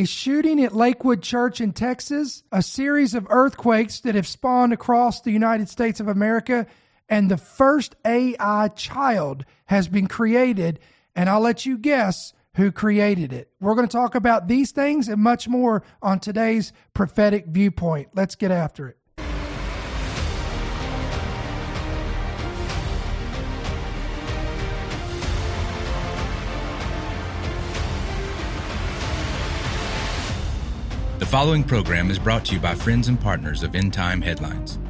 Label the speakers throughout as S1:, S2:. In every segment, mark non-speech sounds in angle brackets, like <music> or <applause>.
S1: a shooting at Lakewood Church in Texas, a series of earthquakes that have spawned across the United States of America, and the first AI child has been created. And I'll let you guess who created it. We're going to talk about these things and much more on today's prophetic viewpoint. Let's get after it.
S2: Following program is brought to you by friends and partners of End Time Headlines.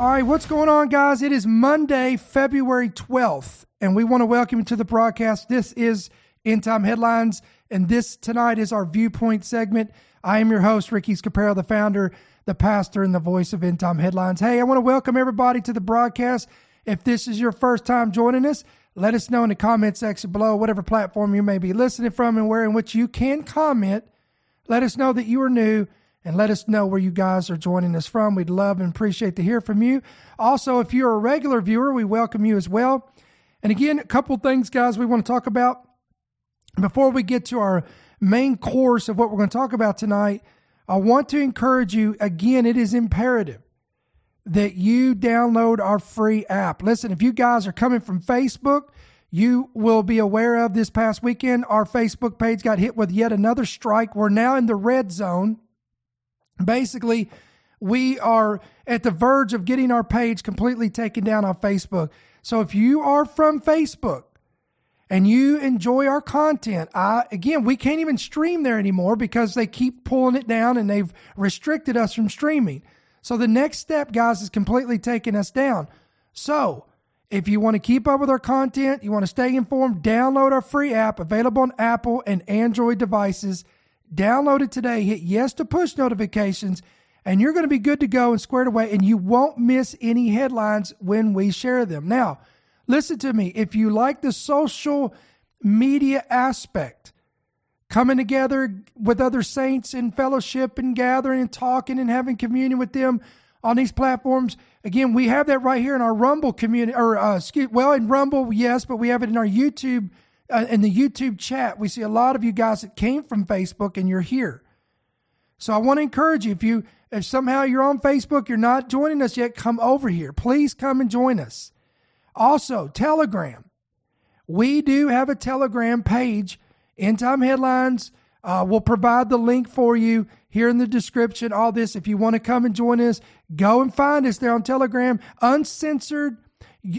S1: All right, what's going on, guys? It is Monday, February 12th, and we want to welcome you to the broadcast. This is End Time Headlines, and this tonight is our viewpoint segment. I am your host, Ricky Scaparo, the founder, the pastor, and the voice of End Time Headlines. Hey, I want to welcome everybody to the broadcast. If this is your first time joining us, let us know in the comment section below, whatever platform you may be listening from and where in which you can comment. Let us know that you are new and let us know where you guys are joining us from. We'd love and appreciate to hear from you. Also, if you're a regular viewer, we welcome you as well. And again, a couple things, guys, we want to talk about before we get to our main course of what we're going to talk about tonight. I want to encourage you again, it is imperative that you download our free app. Listen, if you guys are coming from Facebook, you will be aware of this past weekend, our Facebook page got hit with yet another strike. We're now in the red zone Basically, we are at the verge of getting our page completely taken down on Facebook. So if you are from Facebook and you enjoy our content, I again, we can't even stream there anymore because they keep pulling it down and they've restricted us from streaming. So the next step, guys, is completely taking us down. So if you want to keep up with our content, you want to stay informed, download our free app available on Apple and Android devices Download it today, hit yes to push notifications, and you're going to be good to go and squared away, and you won't miss any headlines when we share them. Now, listen to me. If you like the social media aspect, coming together with other saints in fellowship and gathering and talking and having communion with them on these platforms. Again, we have that right here in our Rumble community, or uh, excuse, well, in Rumble, yes, but we have it in our YouTube uh, in the YouTube chat, we see a lot of you guys that came from Facebook and you're here. So I want to encourage you if you if somehow you're on Facebook, you're not joining us yet, come over here. Please come and join us. Also, Telegram. We do have a Telegram page. End Time Headlines uh, will provide the link for you here in the description. All this, if you want to come and join us, go and find us there on Telegram. Uncensored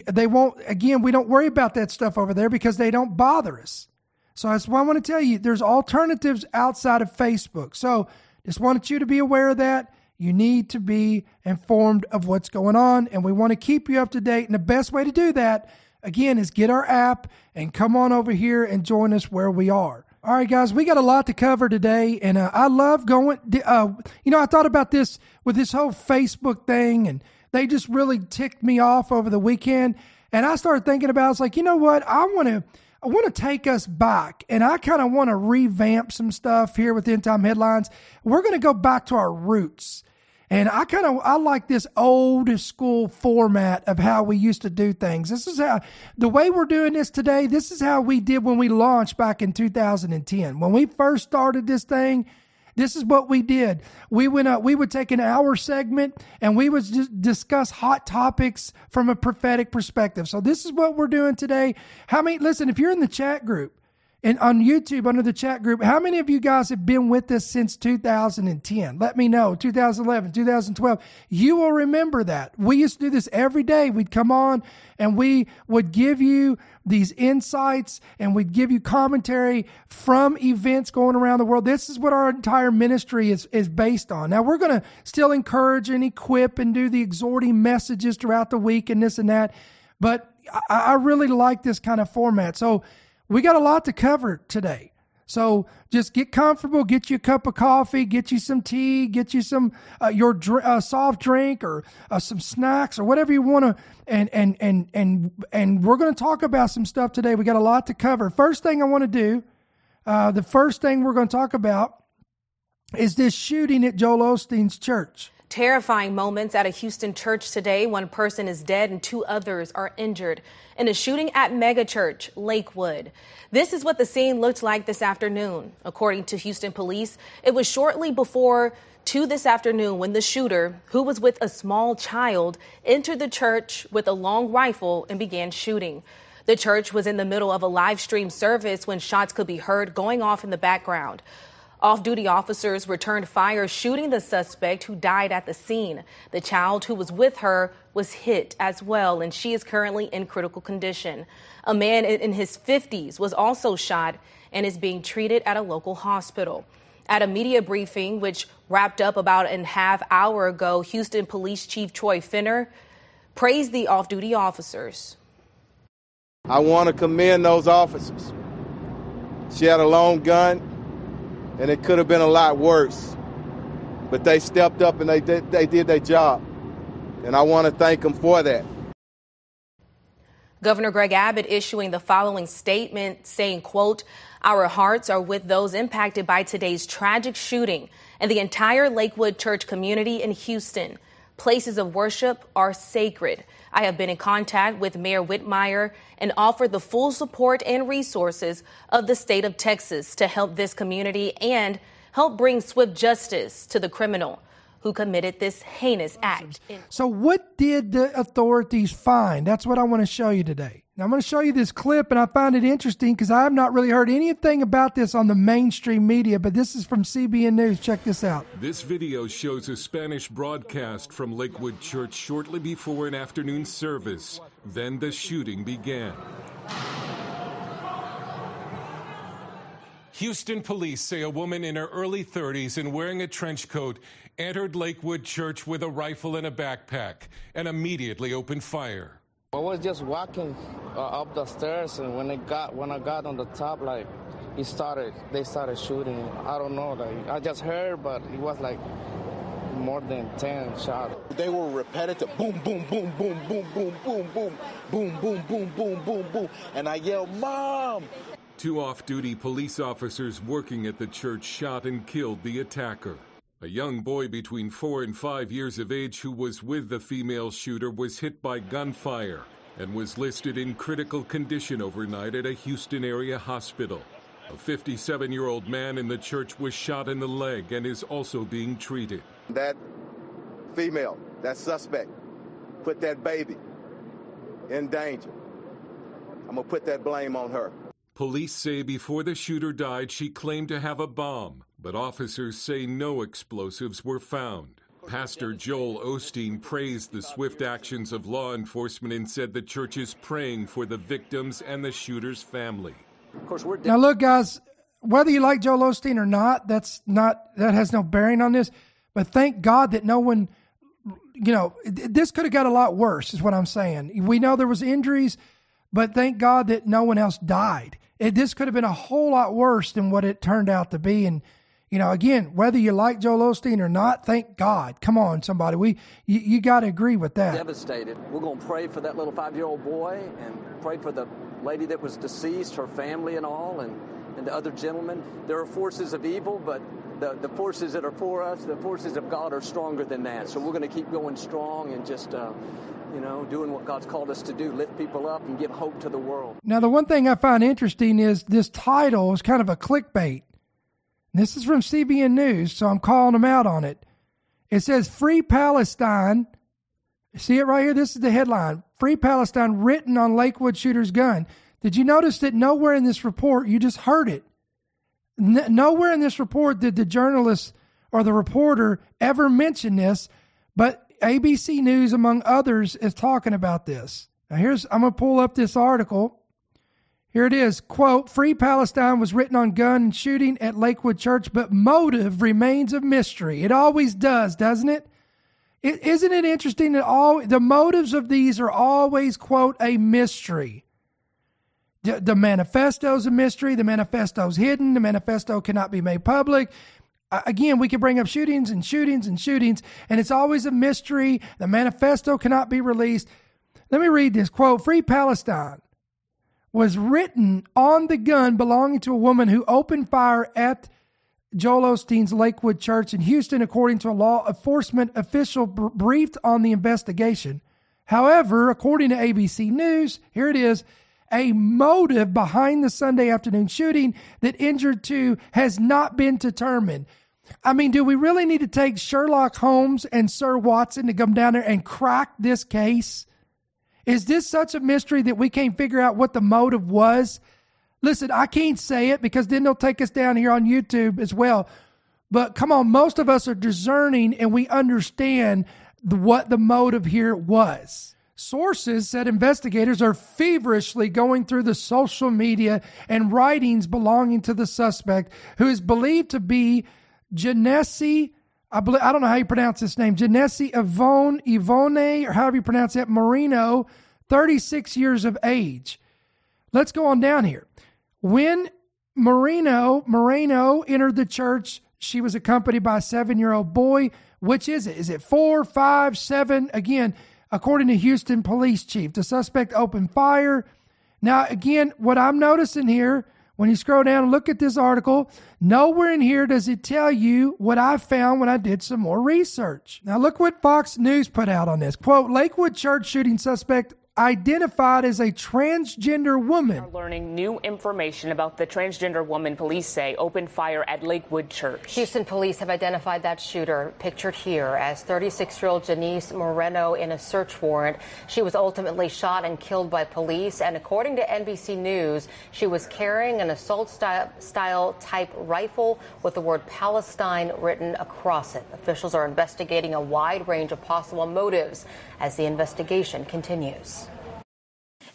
S1: they won't again we don't worry about that stuff over there because they don't bother us so that's why i want to tell you there's alternatives outside of facebook so just wanted you to be aware of that you need to be informed of what's going on and we want to keep you up to date and the best way to do that again is get our app and come on over here and join us where we are all right guys we got a lot to cover today and uh, i love going uh, you know i thought about this with this whole facebook thing and they just really ticked me off over the weekend. And I started thinking about, it's like, you know what? I want to, I want to take us back and I kind of want to revamp some stuff here with End Time Headlines. We're going to go back to our roots. And I kind of I like this old school format of how we used to do things. This is how the way we're doing this today. This is how we did when we launched back in 2010. When we first started this thing, this is what we did. We went up, we would take an hour segment and we would just discuss hot topics from a prophetic perspective. So this is what we're doing today. How many, listen, if you're in the chat group, and on YouTube under the chat group, how many of you guys have been with us since 2010? Let me know. 2011, 2012. You will remember that. We used to do this every day. We'd come on and we would give you these insights and we'd give you commentary from events going around the world. This is what our entire ministry is, is based on. Now we're going to still encourage and equip and do the exhorting messages throughout the week and this and that. But I, I really like this kind of format. So, we got a lot to cover today. So just get comfortable, get you a cup of coffee, get you some tea, get you some uh, your dr- uh, soft drink or uh, some snacks or whatever you want to. And and and and and we're going to talk about some stuff today. We got a lot to cover. First thing I want to do, uh, the first thing we're going to talk about is this shooting at Joel Osteen's church.
S3: Terrifying moments at a Houston church today. One person is dead and two others are injured in a shooting at Megachurch, Lakewood. This is what the scene looked like this afternoon. According to Houston police, it was shortly before 2 this afternoon when the shooter, who was with a small child, entered the church with a long rifle and began shooting. The church was in the middle of a live stream service when shots could be heard going off in the background. Off duty officers returned fire, shooting the suspect who died at the scene. The child who was with her was hit as well, and she is currently in critical condition. A man in his 50s was also shot and is being treated at a local hospital. At a media briefing, which wrapped up about a half hour ago, Houston Police Chief Troy Finner praised the off duty officers.
S4: I want to commend those officers. She had a long gun and it could have been a lot worse. But they stepped up and they did, they did their job. And I want to thank them for that.
S3: Governor Greg Abbott issuing the following statement saying, quote, our hearts are with those impacted by today's tragic shooting and the entire Lakewood church community in Houston. Places of worship are sacred. I have been in contact with Mayor Whitmire and offered the full support and resources of the state of Texas to help this community and help bring swift justice to the criminal who committed this heinous act.
S1: So, what did the authorities find? That's what I want to show you today. Now, I'm going to show you this clip, and I find it interesting because I have not really heard anything about this on the mainstream media, but this is from CBN News. Check this out.
S5: This video shows a Spanish broadcast from Lakewood Church shortly before an afternoon service. Then the shooting began. Houston police say a woman in her early 30s and wearing a trench coat entered Lakewood Church with a rifle and a backpack and immediately opened fire.
S6: I was just walking uh, up the stairs, and when I got when I got on the top, like he started, they started shooting. I don't know, like I just heard, but it was like more than ten shots.
S7: They were repetitive, boom, boom, boom, boom, boom, boom, boom, boom, boom, boom, boom, boom, boom, boom, and I yelled, "Mom!"
S5: Two off-duty police officers working at the church shot and killed the attacker. A young boy between four and five years of age who was with the female shooter was hit by gunfire and was listed in critical condition overnight at a Houston area hospital. A 57 year old man in the church was shot in the leg and is also being treated.
S4: That female, that suspect, put that baby in danger. I'm going to put that blame on her.
S5: Police say before the shooter died, she claimed to have a bomb, but officers say no explosives were found. Pastor Joel Osteen praised the swift actions of law enforcement and said the church is praying for the victims and the shooter's family.
S1: Of course, we're now look, guys. Whether you like Joel Osteen or not, that's not that has no bearing on this. But thank God that no one, you know, this could have got a lot worse. Is what I'm saying. We know there was injuries, but thank God that no one else died. It, this could have been a whole lot worse than what it turned out to be. And, you know, again, whether you like Joel Osteen or not, thank God. Come on, somebody. We You, you got to agree with that.
S8: Devastated. We're going to pray for that little five year old boy and pray for the lady that was deceased, her family and all, and, and the other gentlemen. There are forces of evil, but the, the forces that are for us, the forces of God are stronger than that. So we're going to keep going strong and just uh, you know, doing what God's called us to do, lift people up and give hope to the world.
S1: Now, the one thing I find interesting is this title is kind of a clickbait. This is from CBN News, so I'm calling them out on it. It says Free Palestine. See it right here? This is the headline Free Palestine written on Lakewood shooter's gun. Did you notice that nowhere in this report, you just heard it? N- nowhere in this report did the journalist or the reporter ever mention this, but ABC News, among others, is talking about this. Now, here's I'm going to pull up this article. Here it is. Quote, Free Palestine was written on gun shooting at Lakewood Church, but motive remains a mystery. It always does, doesn't it? it isn't it interesting that all the motives of these are always, quote, a mystery? The, the manifesto's a mystery. The manifesto's hidden. The manifesto cannot be made public again, we can bring up shootings and shootings and shootings, and it's always a mystery. The manifesto cannot be released. Let me read this quote Free Palestine was written on the gun belonging to a woman who opened fire at Joel Osteen's Lakewood Church in Houston, according to a law enforcement official briefed on the investigation. However, according to ABC News, here it is a motive behind the Sunday afternoon shooting that injured two has not been determined. I mean, do we really need to take Sherlock Holmes and Sir Watson to come down there and crack this case? Is this such a mystery that we can't figure out what the motive was? Listen, I can't say it because then they'll take us down here on YouTube as well. But come on, most of us are discerning and we understand the, what the motive here was. Sources said investigators are feverishly going through the social media and writings belonging to the suspect, who is believed to be Janesse. I, believe, I don't know how you pronounce this name. Janesse Yvonne, Yvonne, or however you pronounce it, Marino, 36 years of age. Let's go on down here. When Marino Moreno entered the church, she was accompanied by a seven year old boy. Which is it? Is it four, five, seven? Again, according to Houston police chief, the suspect opened fire. Now, again, what I'm noticing here, when you scroll down and look at this article, nowhere in here does it tell you what I found when I did some more research. Now, look what Fox News put out on this. Quote Lakewood church shooting suspect identified as a transgender woman.
S9: Are learning new information about the transgender woman police say opened fire at Lakewood Church.
S10: Houston police have identified that shooter, pictured here, as 36 year old Janice Moreno in a search warrant. She was ultimately shot and killed by police, and according to NBC News, she was carrying an assault style, style type rifle with the word Palestine written across it. Officials are investigating a wide range of possible motives as the investigation continues.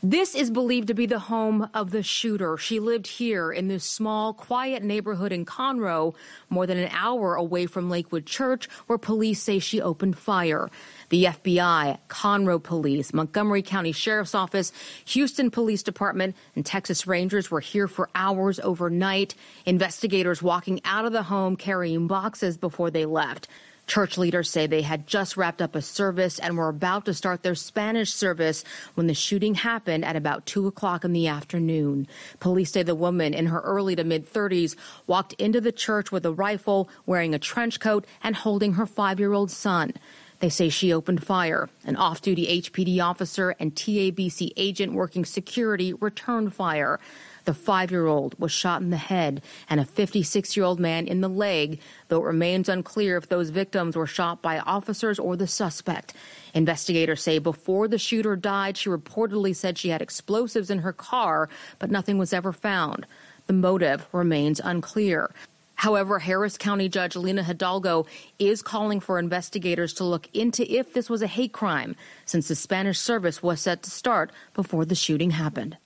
S11: This is believed to be the home of the shooter. She lived here in this small, quiet neighborhood in Conroe, more than an hour away from Lakewood Church, where police say she opened fire. The FBI, Conroe Police, Montgomery County Sheriff's Office, Houston Police Department, and Texas Rangers were here for hours overnight. Investigators walking out of the home carrying boxes before they left. Church leaders say they had just wrapped up a service and were about to start their Spanish service when the shooting happened at about 2 o'clock in the afternoon. Police say the woman in her early to mid 30s walked into the church with a rifle, wearing a trench coat, and holding her five year old son. They say she opened fire. An off duty HPD officer and TABC agent working security returned fire. The five year old was shot in the head and a 56 year old man in the leg, though it remains unclear if those victims were shot by officers or the suspect. Investigators say before the shooter died, she reportedly said she had explosives in her car, but nothing was ever found. The motive remains unclear. However, Harris County Judge Lina Hidalgo is calling for investigators to look into if this was a hate crime, since the Spanish service was set to start before the shooting happened.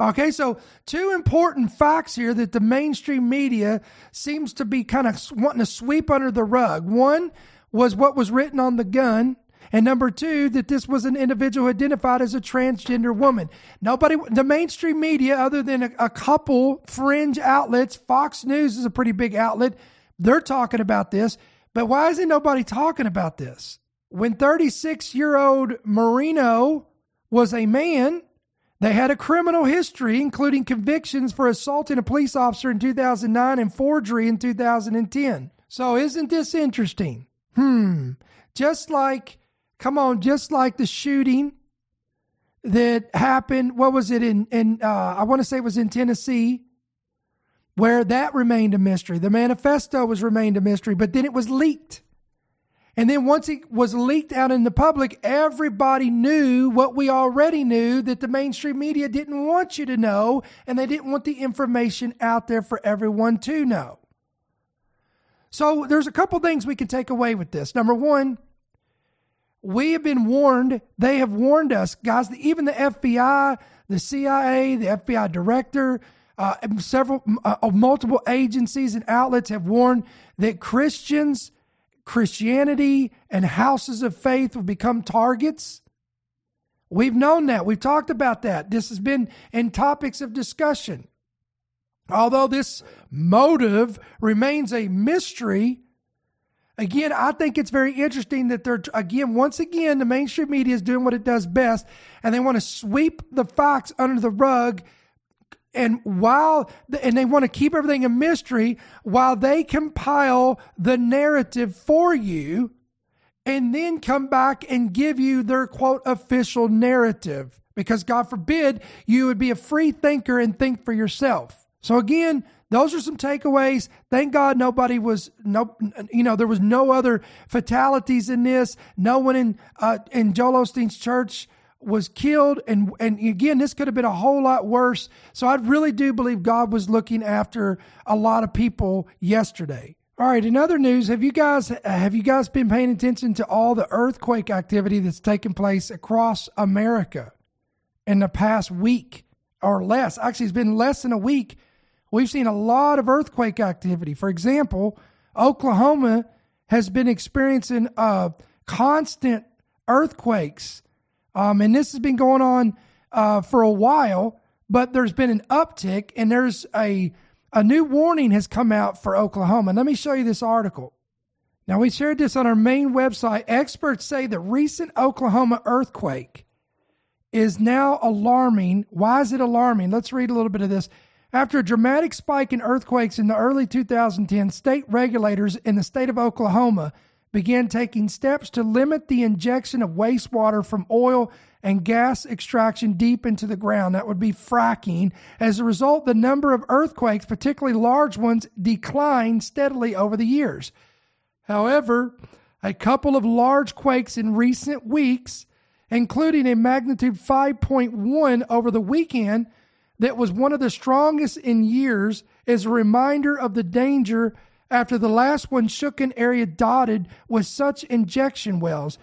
S1: Okay, so two important facts here that the mainstream media seems to be kind of wanting to sweep under the rug. One was what was written on the gun, and number two, that this was an individual identified as a transgender woman. Nobody, the mainstream media, other than a, a couple fringe outlets, Fox News is a pretty big outlet, they're talking about this. But why isn't nobody talking about this? When 36 year old Marino was a man, they had a criminal history, including convictions for assaulting a police officer in 2009 and forgery in 2010. So, isn't this interesting? Hmm. Just like, come on, just like the shooting that happened, what was it in, in uh, I want to say it was in Tennessee, where that remained a mystery. The manifesto was remained a mystery, but then it was leaked. And then once it was leaked out in the public, everybody knew what we already knew that the mainstream media didn't want you to know, and they didn't want the information out there for everyone to know. So there's a couple things we can take away with this. Number one, we have been warned. They have warned us, guys. Even the FBI, the CIA, the FBI director, uh, several, uh, multiple agencies and outlets have warned that Christians Christianity and houses of faith will become targets. We've known that. We've talked about that. This has been in topics of discussion. Although this motive remains a mystery, again, I think it's very interesting that they're, again, once again, the mainstream media is doing what it does best, and they want to sweep the facts under the rug and while and they want to keep everything a mystery while they compile the narrative for you and then come back and give you their quote official narrative because God forbid you would be a free thinker and think for yourself. So again, those are some takeaways. Thank God nobody was no, you know, there was no other fatalities in this. No one in uh, in Joel Osteen's church was killed, and and again, this could have been a whole lot worse. So I really do believe God was looking after a lot of people yesterday. All right. In other news, have you guys have you guys been paying attention to all the earthquake activity that's taken place across America in the past week or less? Actually, it's been less than a week we've seen a lot of earthquake activity. For example, Oklahoma has been experiencing uh, constant earthquakes, um, and this has been going on uh, for a while. But there's been an uptick, and there's a a new warning has come out for Oklahoma. let me show you this article. Now we shared this on our main website. Experts say the recent Oklahoma earthquake is now alarming. Why is it alarming? Let's read a little bit of this. After a dramatic spike in earthquakes in the early 2010s, state regulators in the state of Oklahoma began taking steps to limit the injection of wastewater from oil and gas extraction deep into the ground. That would be fracking. As a result, the number of earthquakes, particularly large ones, declined steadily over the years. However, a couple of large quakes in recent weeks, including a magnitude 5.1 over the weekend, that was one of the strongest in years is a reminder of the danger after the last one shook an area dotted with such injection wells.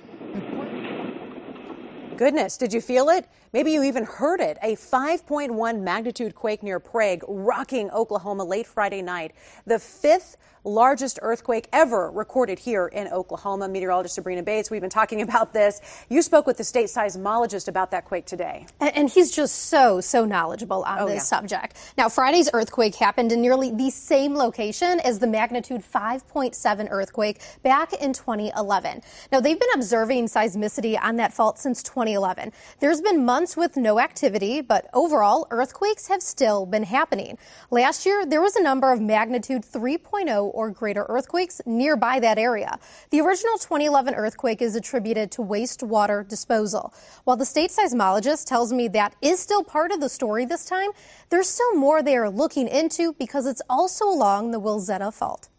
S12: Goodness, did you feel it? Maybe you even heard it. A 5.1 magnitude quake near Prague rocking Oklahoma late Friday night. The fifth largest earthquake ever recorded here in Oklahoma. Meteorologist Sabrina Bates, we've been talking <laughs> about this. You spoke with the state seismologist about that quake today.
S13: And, he's just so, so knowledgeable on oh, this yeah. subject. Now, Friday's earthquake happened in nearly the same location as the magnitude 5.7 earthquake back in 2011. Now, they've been observing seismicity on that fault since 2011. There's been months with no activity, but overall, earthquakes have still been happening. Last year, there was a number of magnitude 3.0 or greater earthquakes nearby that area. The original 2011 earthquake is attributed to wastewater disposal. While the state seismologist tells me that is still part of the story this time, there's still more they are looking into because it's also along the Wilzetta Fault.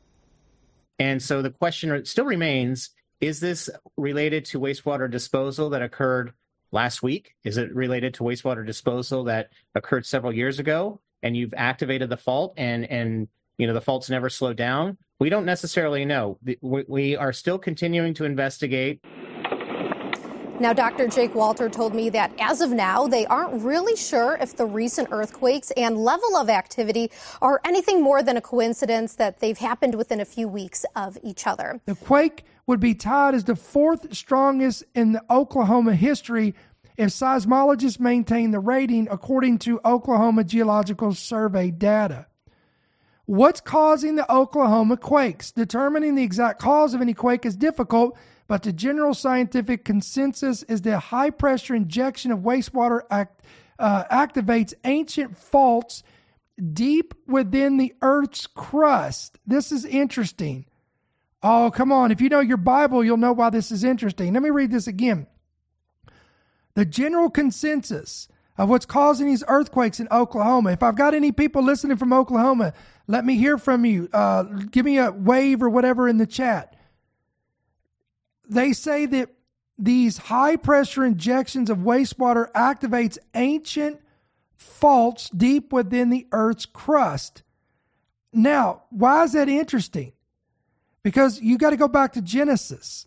S14: And so the question still remains is this related to wastewater disposal that occurred last week? Is it related to wastewater disposal that occurred several years ago? And you've activated the fault and, and you know the faults never slow down we don't necessarily know we are still continuing to investigate
S13: now, Dr. Jake Walter told me that as of now, they aren't really sure if the recent earthquakes and level of activity are anything more than a coincidence that they've happened within a few weeks of each other.
S1: The quake would be tied as the fourth strongest in the Oklahoma history if seismologists maintain the rating according to Oklahoma Geological Survey data. What's causing the Oklahoma quakes? Determining the exact cause of any quake is difficult, but the general scientific consensus is that high pressure injection of wastewater act, uh, activates ancient faults deep within the Earth's crust. This is interesting. Oh, come on. If you know your Bible, you'll know why this is interesting. Let me read this again. The general consensus of what's causing these earthquakes in Oklahoma. If I've got any people listening from Oklahoma, let me hear from you. Uh, give me a wave or whatever in the chat. They say that these high pressure injections of wastewater activates ancient faults deep within the earth's crust. Now, why is that interesting? Because you got to go back to Genesis.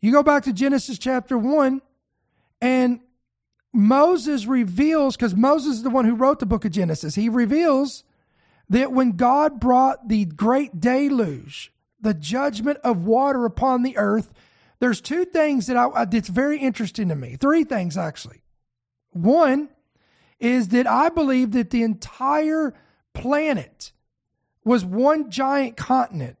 S1: You go back to Genesis chapter 1 and Moses reveals, because Moses is the one who wrote the book of Genesis, he reveals that when God brought the great deluge, the judgment of water upon the earth, there's two things that I, that's very interesting to me. Three things, actually. One is that I believe that the entire planet was one giant continent.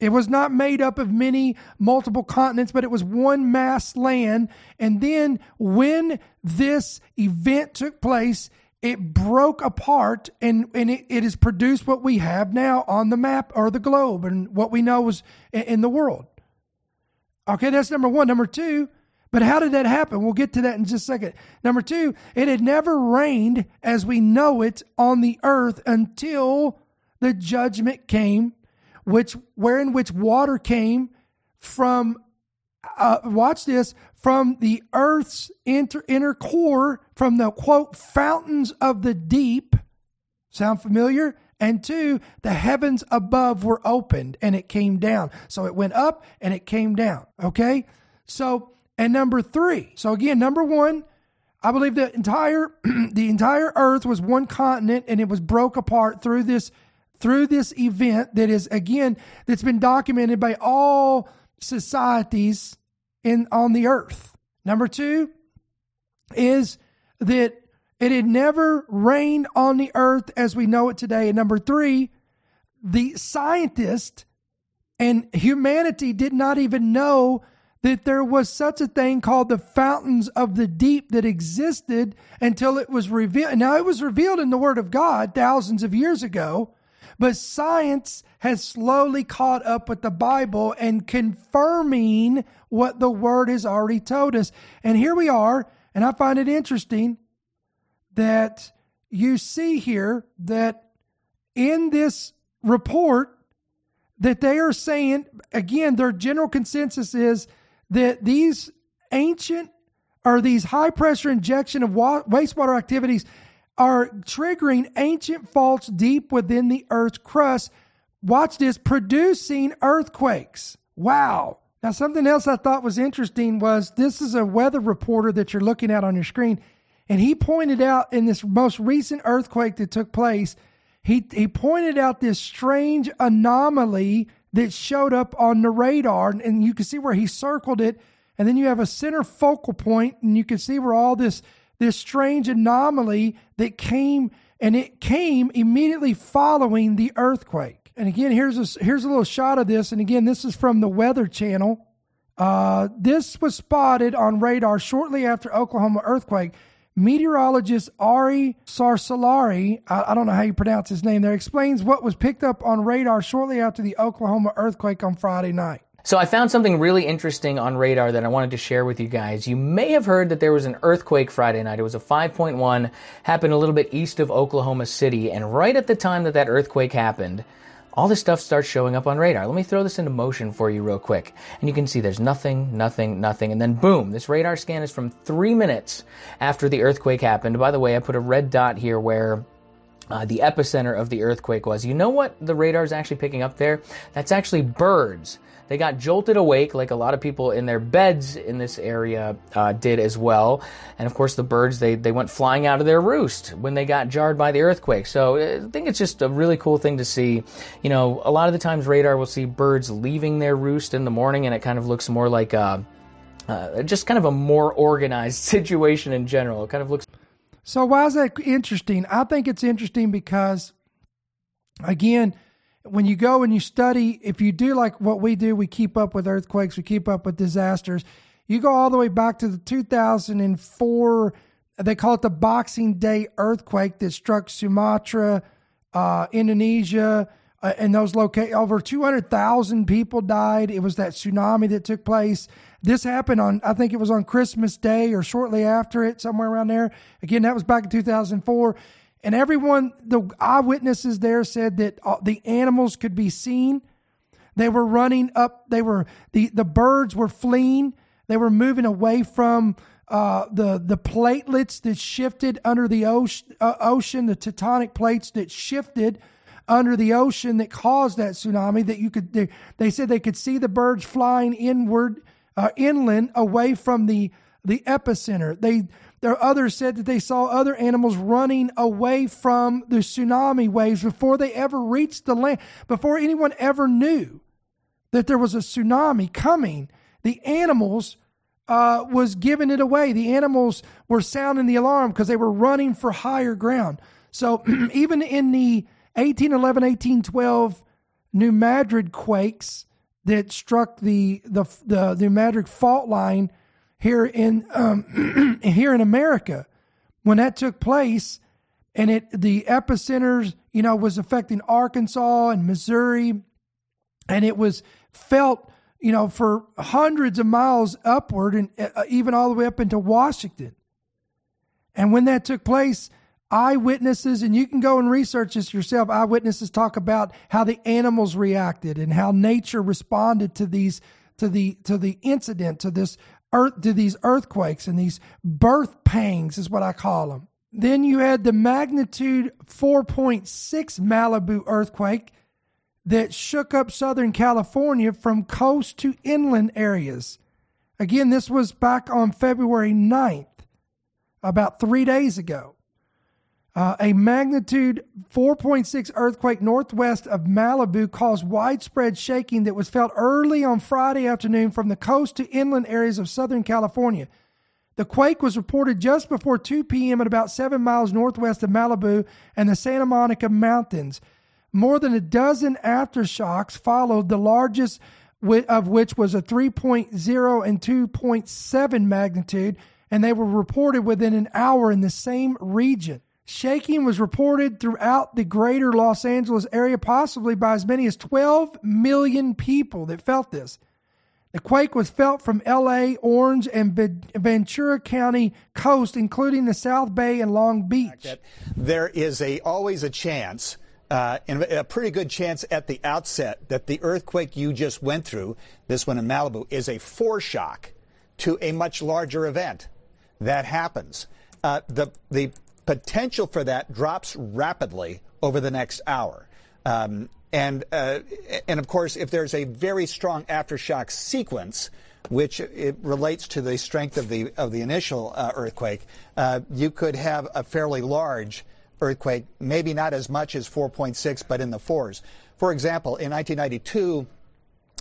S1: It was not made up of many multiple continents, but it was one mass land. And then when this event took place, it broke apart and, and it, it has produced what we have now on the map or the globe and what we know was in, in the world. Okay, that's number one. Number two, but how did that happen? We'll get to that in just a second. Number two, it had never rained as we know it on the earth until the judgment came, which wherein which water came from uh, watch this from the earth's inter, inner core, from the quote fountains of the deep. Sound familiar? And two, the heavens above were opened and it came down. So it went up and it came down. Okay. So, and number three. So again, number one, I believe the entire, <clears throat> the entire earth was one continent and it was broke apart through this, through this event that is again, that's been documented by all societies in on the earth. Number two is that it had never rained on the earth as we know it today. And number three, the scientist and humanity did not even know that there was such a thing called the fountains of the deep that existed until it was revealed. Now, it was revealed in the Word of God thousands of years ago, but science has slowly caught up with the Bible and confirming what the Word has already told us. And here we are, and I find it interesting that you see here that in this report that they are saying again their general consensus is that these ancient or these high pressure injection of wa- wastewater activities are triggering ancient faults deep within the Earth's crust. Watch this, producing earthquakes. Wow. Now, something else I thought was interesting was this is a weather reporter that you're looking at on your screen. And he pointed out in this most recent earthquake that took place, he, he pointed out this strange anomaly that showed up on the radar. And you can see where he circled it. And then you have a center focal point, and you can see where all this this strange anomaly that came and it came immediately following the earthquake. And again, here's a, here's a little shot of this. And again, this is from the Weather Channel. Uh, this was spotted on radar shortly after Oklahoma earthquake. Meteorologist Ari Sarsalari, I, I don't know how you pronounce his name there, explains what was picked up on radar shortly after the Oklahoma earthquake on Friday night.
S15: So I found something really interesting on radar that I wanted to share with you guys. You may have heard that there was an earthquake Friday night. It was a 5.1, happened a little bit east of Oklahoma City, and right at the time that that earthquake happened, all this stuff starts showing up on radar. Let me throw this into motion for you real quick. And you can see there's nothing, nothing, nothing. And then boom, this radar scan is from three minutes after the earthquake happened. By the way, I put a red dot here where uh, the epicenter of the earthquake was. You know what the radar is actually picking up there? That's actually birds they got jolted awake, like a lot of people in their beds in this area uh, did as well. And of course, the birds they they went flying out of their roost when they got jarred by the earthquake. So uh, I think it's just a really cool thing to see. You know, a lot of the times radar will see birds leaving their roost in the morning, and it kind of looks more like a, uh, just kind of a more organized <laughs> situation in general. It kind of looks.
S1: So why is that interesting? I think it's interesting because, again when you go and you study, if you do like what we do, we keep up with earthquakes, we keep up with disasters. You go all the way back to the 2004, they call it the Boxing Day earthquake that struck Sumatra, uh, Indonesia, uh, and those locate over 200,000 people died. It was that tsunami that took place. This happened on, I think it was on Christmas Day or shortly after it, somewhere around there. Again, that was back in 2004. And everyone, the eyewitnesses there said that uh, the animals could be seen. They were running up. They were the the birds were fleeing. They were moving away from uh, the the platelets that shifted under the ocean, uh, ocean, the tectonic plates that shifted under the ocean that caused that tsunami. That you could they, they said they could see the birds flying inward, uh, inland, away from the the epicenter. They there others said that they saw other animals running away from the tsunami waves before they ever reached the land, before anyone ever knew that there was a tsunami coming. The animals uh, was giving it away. The animals were sounding the alarm because they were running for higher ground. So <clears throat> even in the 1811, 1812 New Madrid quakes that struck the the the New Madrid fault line here in um, <clears throat> here in America, when that took place, and it the epicenters, you know, was affecting Arkansas and Missouri, and it was felt, you know, for hundreds of miles upward, and uh, even all the way up into Washington. And when that took place, eyewitnesses, and you can go and research this yourself. Eyewitnesses talk about how the animals reacted and how nature responded to these to the to the incident to this earth to these earthquakes and these birth pangs is what I call them. Then you had the magnitude 4.6 Malibu earthquake that shook up Southern California from coast to inland areas. Again, this was back on February 9th, about three days ago. Uh, a magnitude 4.6 earthquake northwest of Malibu caused widespread shaking that was felt early on Friday afternoon from the coast to inland areas of Southern California. The quake was reported just before 2 p.m. at about seven miles northwest of Malibu and the Santa Monica Mountains. More than a dozen aftershocks followed, the largest of which was a 3.0 and 2.7 magnitude, and they were reported within an hour in the same region. Shaking was reported throughout the greater Los Angeles area, possibly by as many as 12 million people that felt this. The quake was felt from LA, Orange, and Ventura County coast, including the South Bay and Long Beach.
S16: There is a always a chance, uh, and a pretty good chance at the outset, that the earthquake you just went through, this one in Malibu, is a foreshock to a much larger event. That happens. Uh, the the potential for that drops rapidly over the next hour. Um, and, uh, and of course, if there's a very strong aftershock sequence, which it relates to the strength of the of the initial uh, earthquake, uh, you could have a fairly large earthquake, maybe not as much as 4.6, but in the fours. For example, in 1992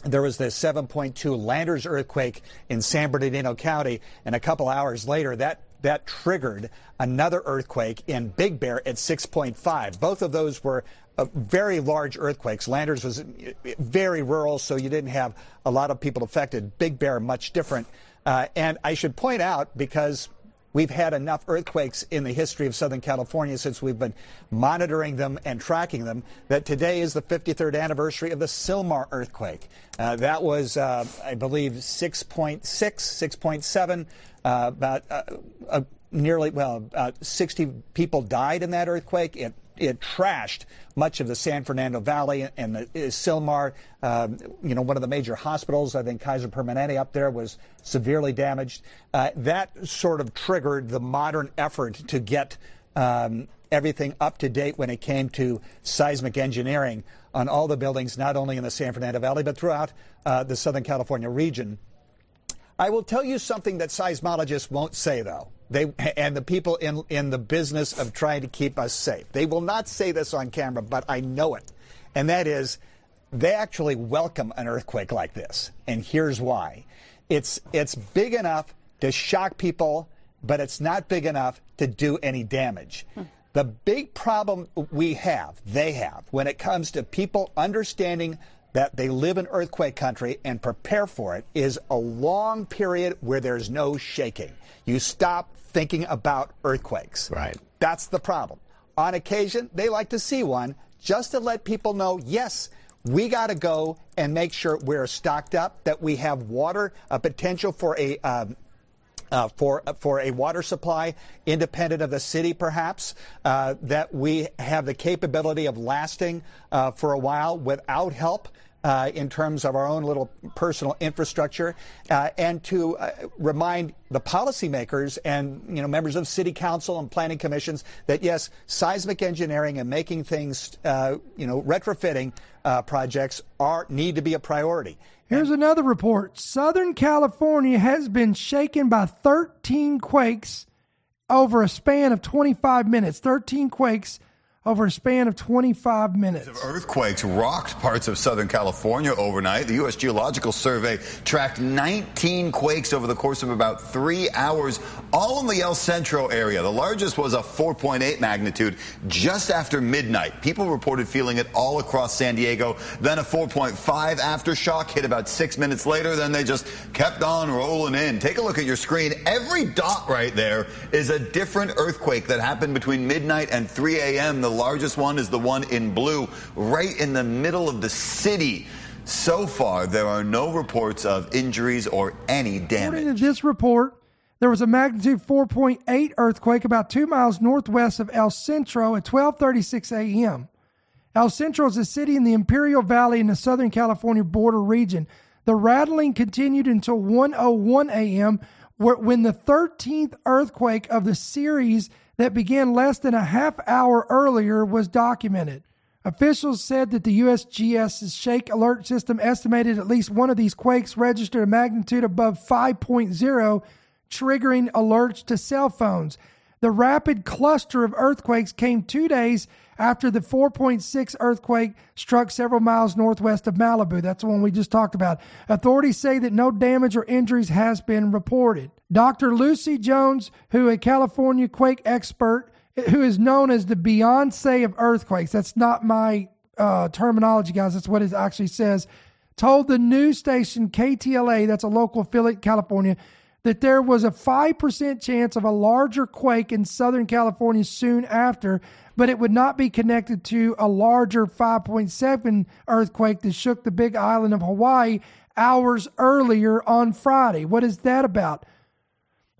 S16: there was this 7.2 Landers earthquake in San Bernardino County, and a couple hours later, that that triggered another earthquake in Big Bear at 6.5. Both of those were uh, very large earthquakes. Landers was very rural, so you didn't have a lot of people affected. Big Bear, much different. Uh, and I should point out, because We've had enough earthquakes in the history of Southern California since we've been monitoring them and tracking them that today is the 53rd anniversary of the Sylmar earthquake. Uh, that was, uh, I believe, 6.6, 6.7, uh, about uh, nearly, well, about 60 people died in that earthquake. It it trashed much of the San Fernando Valley and the Sylmar. Uh, you know, one of the major hospitals, I think Kaiser Permanente up there, was severely damaged. Uh, that sort of triggered the modern effort to get um, everything up to date when it came to seismic engineering on all the buildings, not only in the San Fernando Valley, but throughout uh, the Southern California region. I will tell you something that seismologists won't say, though. They and the people in in the business of trying to keep us safe. They will not say this on camera, but I know it. And that is they actually welcome an earthquake like this. And here's why. It's it's big enough to shock people, but it's not big enough to do any damage. Hmm. The big problem we have, they have, when it comes to people understanding that they live in earthquake country and prepare for it is a long period where there's no shaking. You stop thinking about earthquakes.
S17: Right.
S16: That's the problem. On occasion, they like to see one just to let people know, yes, we got to go and make sure we're stocked up, that we have water, a potential for a um, uh, for for a water supply independent of the city, perhaps uh, that we have the capability of lasting uh, for a while without help uh, in terms of our own little personal infrastructure, uh, and to uh, remind the policymakers and you know members of city council and planning commissions that yes, seismic engineering and making things uh, you know retrofitting uh, projects are need to be a priority.
S1: Here's and, another report: Southern California has been shaken by 13 quakes over a span of 25 minutes. 13 quakes over a span of 25 minutes.
S17: Earthquakes rocked parts of Southern California overnight. The U.S. Geological Survey tracked 19 quakes over the course of about three hours, all in the El Centro area. The largest was a 4.8 magnitude just after midnight. People reported feeling it all across San Diego. Then a 4.5 aftershock hit about six minutes later. Then they just kept on rolling in. Take a look at your screen. Every dot right there is a different earthquake that happened between midnight and 3 a.m. The largest one is the one in blue, right in the middle of the city. So far, there are no reports of injuries or any damage.
S1: According to this report, there was a magnitude 4.8 earthquake about two miles northwest of El Centro at 12:36 a.m. El Centro is a city in the Imperial Valley in the Southern California border region. The rattling continued until 1:01 a.m., when the 13th earthquake of the series that began less than a half hour earlier was documented. Officials said that the USGS's Shake Alert system estimated at least one of these quakes registered a magnitude above 5.0, triggering alerts to cell phones. The rapid cluster of earthquakes came two days after the 4.6 earthquake struck several miles northwest of Malibu. That's the one we just talked about. Authorities say that no damage or injuries has been reported. Dr. Lucy Jones, who a California quake expert, who is known as the Beyonce of earthquakes. That's not my uh, terminology, guys. That's what it actually says. Told the news station KTLA, that's a local affiliate California, that there was a 5% chance of a larger quake in Southern California soon after, but it would not be connected to a larger 5.7 earthquake that shook the big island of Hawaii hours earlier on Friday. What is that about?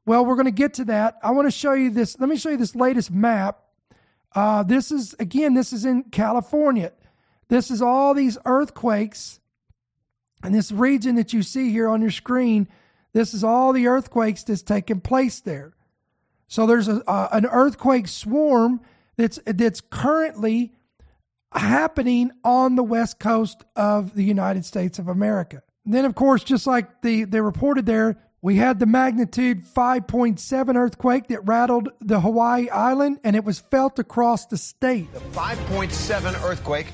S1: Well, we're going to get to that. I want to show you this. Let me show you this latest map. Uh, this is, again, this is in California. This is all these earthquakes. And this region that you see here on your screen this is all the earthquakes that's taking place there. So there's a, an earthquake swarm that's that's currently happening on the west coast of the United States of America. And then, of course, just like the they reported there, we had the magnitude 5.7 earthquake that rattled the Hawaii island, and it was felt across the state.
S18: The 5.7 earthquake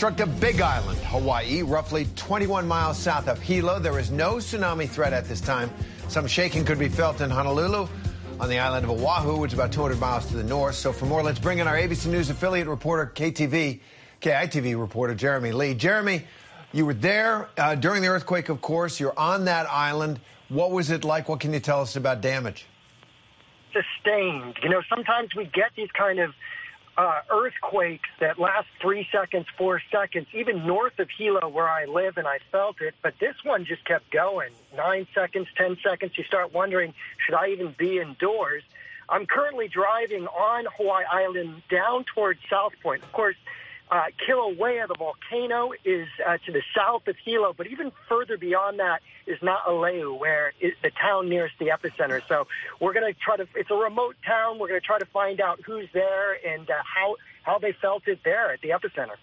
S18: struck the Big Island, Hawaii, roughly 21 miles south of Hilo. There is no tsunami threat at this time. Some shaking could be felt in Honolulu on the island of Oahu, which is about 200 miles to the north. So for more, let's bring in our ABC News affiliate reporter, KTV, KITV reporter Jeremy Lee. Jeremy, you were there uh, during the earthquake, of course. You're on that island. What was it like? What can you tell us about damage?
S19: Sustained. You know, sometimes we get these kind of uh, earthquakes that last three seconds, four seconds, even north of Hilo where I live, and I felt it. But this one just kept going. Nine seconds, ten seconds. You start wondering, should I even be indoors? I'm currently driving on Hawaii Island down towards South Point. Of course, uh, Kilauea, the volcano, is uh, to the south of Hilo, but even further beyond that is Nāʻālehu, where is the town nearest the epicenter. So we're going to try to. It's a remote town. We're going to try to find out who's there and uh, how how they felt it there at the epicenter.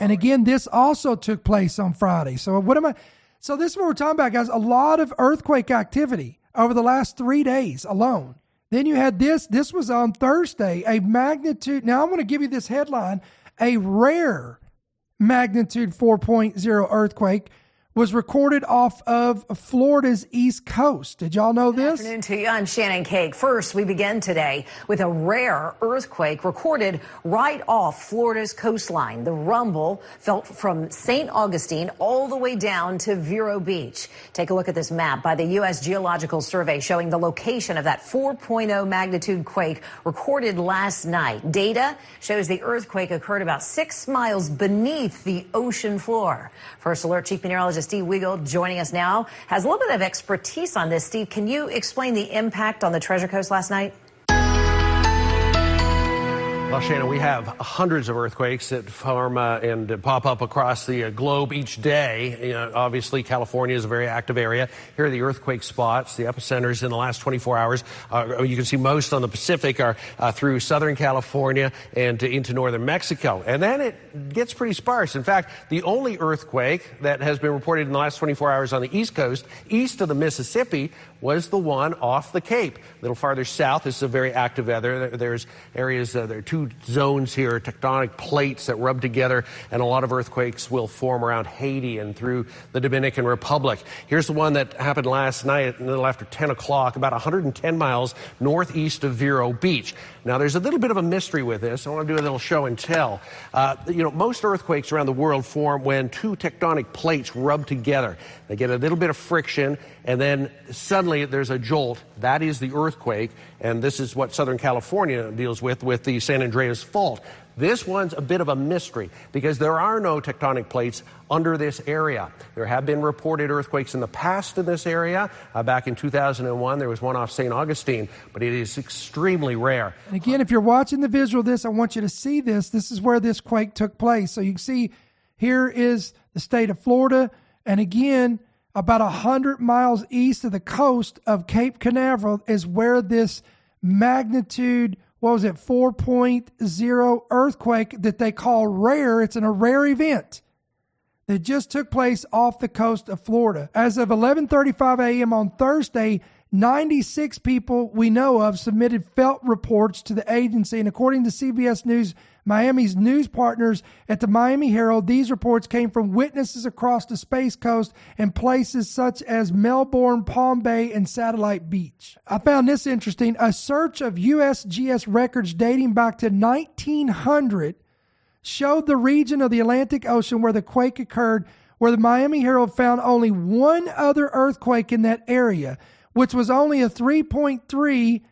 S1: And again, this also took place on Friday. So what am I? So this is what we're talking about, guys. A lot of earthquake activity over the last three days alone. Then you had this. This was on Thursday, a magnitude. Now I'm going to give you this headline a rare magnitude 4.0 earthquake was recorded off of Florida's east coast. Did y'all know this?
S20: Good afternoon to you. I'm Shannon Cake. First, we begin today with a rare earthquake recorded right off Florida's coastline. The rumble felt from St. Augustine all the way down to Vero Beach. Take a look at this map by the U.S. Geological Survey showing the location of that 4.0 magnitude quake recorded last night. Data shows the earthquake occurred about six miles beneath the ocean floor. First Alert Chief Meteorologist Steve Weigel joining us now has a little bit of expertise on this. Steve, can you explain the impact on the Treasure Coast last night?
S18: Well, Shannon, we have hundreds of earthquakes that form uh, and pop up across the uh, globe each day. You know, obviously, California is a very active area. Here are the earthquake spots, the epicenters in the last 24 hours. Uh, you can see most on the Pacific are uh, through Southern California and into northern Mexico. And then it gets pretty sparse. In fact, the only earthquake that has been reported in the last 24 hours on the East Coast, east of the Mississippi, was the one off the Cape. A little farther south, this is a very active weather. There's areas, uh, there are two two zones here, tectonic plates that rub together, and a lot of earthquakes will form around Haiti and through the Dominican Republic. Here's the one that happened last night, a little after 10 o'clock, about 110 miles northeast of Vero Beach. Now, there's a little bit of a mystery with this. I want to do a little show and tell. Uh, you know, most earthquakes around the world form when two tectonic plates rub together. They get a little bit of friction, and then suddenly there's a jolt. That is the earthquake, and this is what Southern California deals with with the San Andreas Fault. This one's a bit of a mystery because there are no tectonic plates under this area. There have been reported earthquakes in the past in this area. Uh, back in 2001, there was one off St. Augustine, but it is extremely rare.
S1: And again, if you're watching the visual of this, I want you to see this. This is where this quake took place. So you can see here is the state of Florida. And again, about 100 miles east of the coast of Cape Canaveral is where this magnitude what was it, 4.0 earthquake that they call rare. It's an, a rare event that just took place off the coast of Florida. As of 11:35 a.m. on Thursday, 96 people we know of submitted felt reports to the agency and according to CBS News Miami's news partners at the Miami Herald, these reports came from witnesses across the Space Coast and places such as Melbourne, Palm Bay, and Satellite Beach. I found this interesting. A search of USGS records dating back to 1900 showed the region of the Atlantic Ocean where the quake occurred, where the Miami Herald found only one other earthquake in that area, which was only a 3.3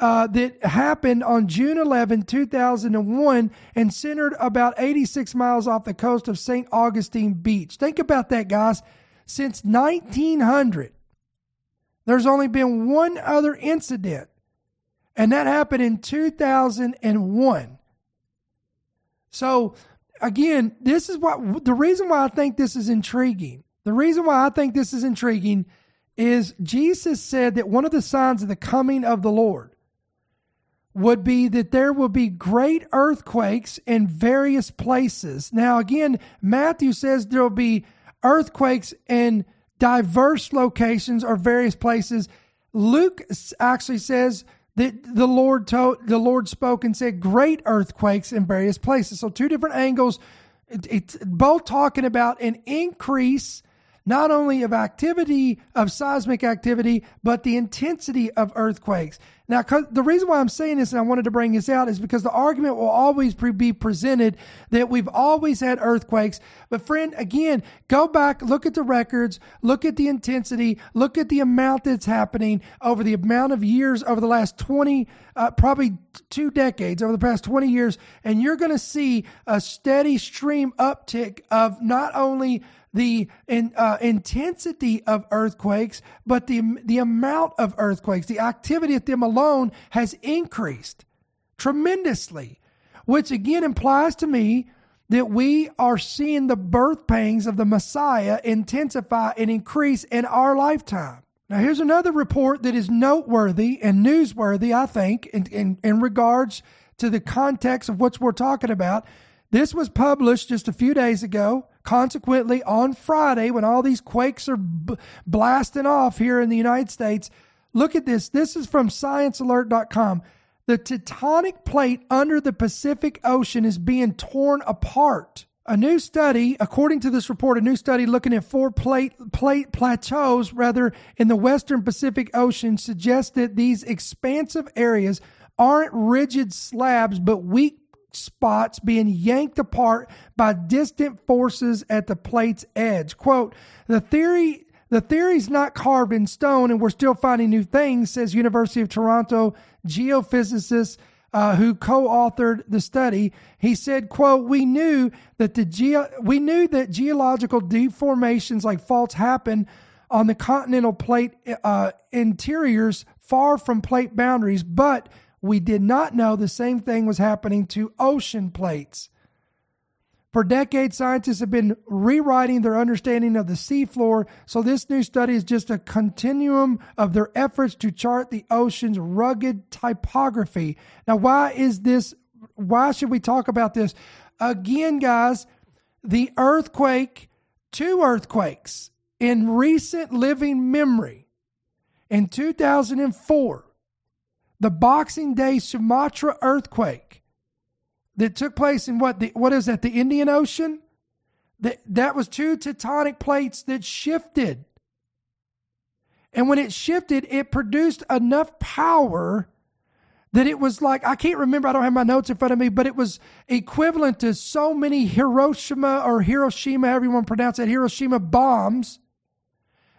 S1: uh, that happened on June 11, 2001, and centered about 86 miles off the coast of St. Augustine Beach. Think about that, guys. Since 1900, there's only been one other incident, and that happened in 2001. So, again, this is what the reason why I think this is intriguing. The reason why I think this is intriguing is Jesus said that one of the signs of the coming of the Lord would be that there will be great earthquakes in various places. Now, again, Matthew says there will be earthquakes in diverse locations or various places. Luke actually says that the Lord told, the Lord spoke and said great earthquakes in various places. So two different angles. it's both talking about an increase not only of activity of seismic activity, but the intensity of earthquakes. Now, the reason why I'm saying this and I wanted to bring this out is because the argument will always be presented that we've always had earthquakes. But, friend, again, go back, look at the records, look at the intensity, look at the amount that's happening over the amount of years over the last 20, uh, probably two decades, over the past 20 years, and you're going to see a steady stream uptick of not only the in, uh, intensity of earthquakes, but the, the amount of earthquakes, the activity at them alone has increased tremendously, which again implies to me that we are seeing the birth pangs of the Messiah intensify and increase in our lifetime. Now, here's another report that is noteworthy and newsworthy, I think, in, in, in regards to the context of what we're talking about. This was published just a few days ago Consequently, on Friday, when all these quakes are b- blasting off here in the United States, look at this. This is from sciencealert.com. The tectonic plate under the Pacific Ocean is being torn apart. A new study, according to this report, a new study looking at four plate, plate plateaus, rather, in the western Pacific Ocean suggests that these expansive areas aren't rigid slabs, but weak spots being yanked apart by distant forces at the plate's edge. Quote, the theory the theory's not carved in stone and we're still finding new things, says University of Toronto geophysicist uh, who co-authored the study. He said, quote, we knew that the geo- we knew that geological deformations like faults happen on the continental plate uh, interiors far from plate boundaries, but we did not know the same thing was happening to ocean plates. For decades, scientists have been rewriting their understanding of the seafloor, so this new study is just a continuum of their efforts to chart the ocean's rugged typography. Now, why is this? Why should we talk about this? Again, guys, the earthquake, two earthquakes in recent living memory in 2004 the Boxing Day Sumatra earthquake that took place in what the what is that the Indian Ocean? That that was two tectonic plates that shifted. And when it shifted, it produced enough power that it was like I can't remember. I don't have my notes in front of me, but it was equivalent to so many Hiroshima or Hiroshima, want to pronounce it, Hiroshima bombs.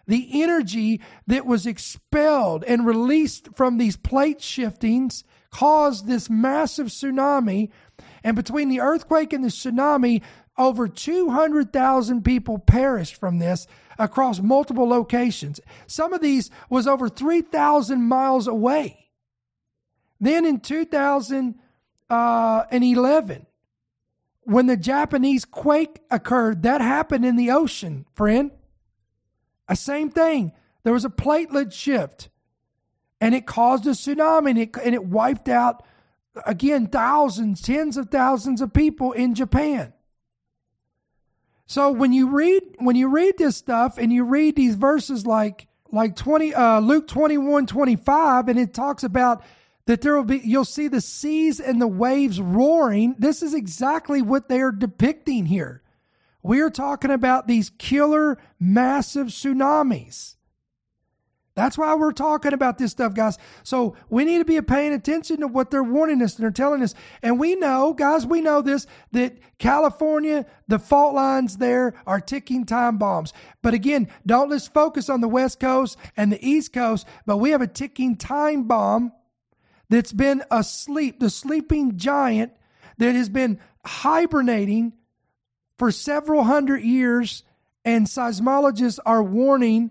S1: The energy that was expelled and released from these plate shiftings caused this massive tsunami. And between the earthquake and the tsunami, over 200,000 people perished from this across multiple locations. Some of these was over 3,000 miles away. Then in 2011, uh, when the Japanese quake occurred, that happened in the ocean, friend. A same thing. There was a platelet shift and it caused a tsunami and it, and it wiped out, again, thousands, tens of thousands of people in Japan. So when you read when you read this stuff and you read these verses like like 20 uh, Luke 21 25 and it talks about that there will be you'll see the seas and the waves roaring this is exactly what they are depicting here we are talking about these killer massive tsunamis. That's why we're talking about this stuff guys. So we need to be paying attention to what they're warning us and they're telling us. And we know guys we know this that california the fault lines there are ticking time bombs. But again don't let's focus on the west coast and the east coast but we have a ticking time bomb that's been asleep, the sleeping giant that has been hibernating for several hundred years, and seismologists are warning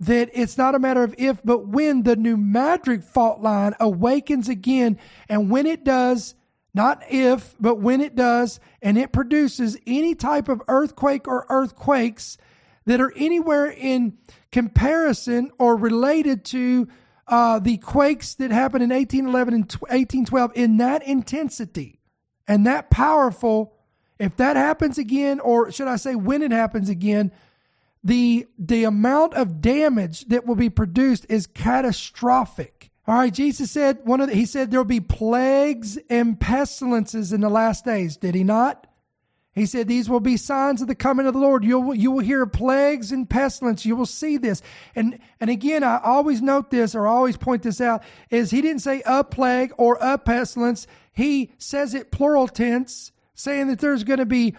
S1: that it's not a matter of if, but when the Madrid fault line awakens again. And when it does, not if, but when it does, and it produces any type of earthquake or earthquakes that are anywhere in comparison or related to uh, the quakes that happened in 1811 and 1812 in that intensity and that powerful, if that happens again, or should I say when it happens again, the the amount of damage that will be produced is catastrophic. All right, Jesus said one of the, he said there'll be plagues and pestilences in the last days. Did he not? He said, These will be signs of the coming of the Lord. You will, you will hear plagues and pestilence. You will see this. And, and again, I always note this or always point this out is he didn't say a plague or a pestilence. He says it plural tense, saying that there's going to be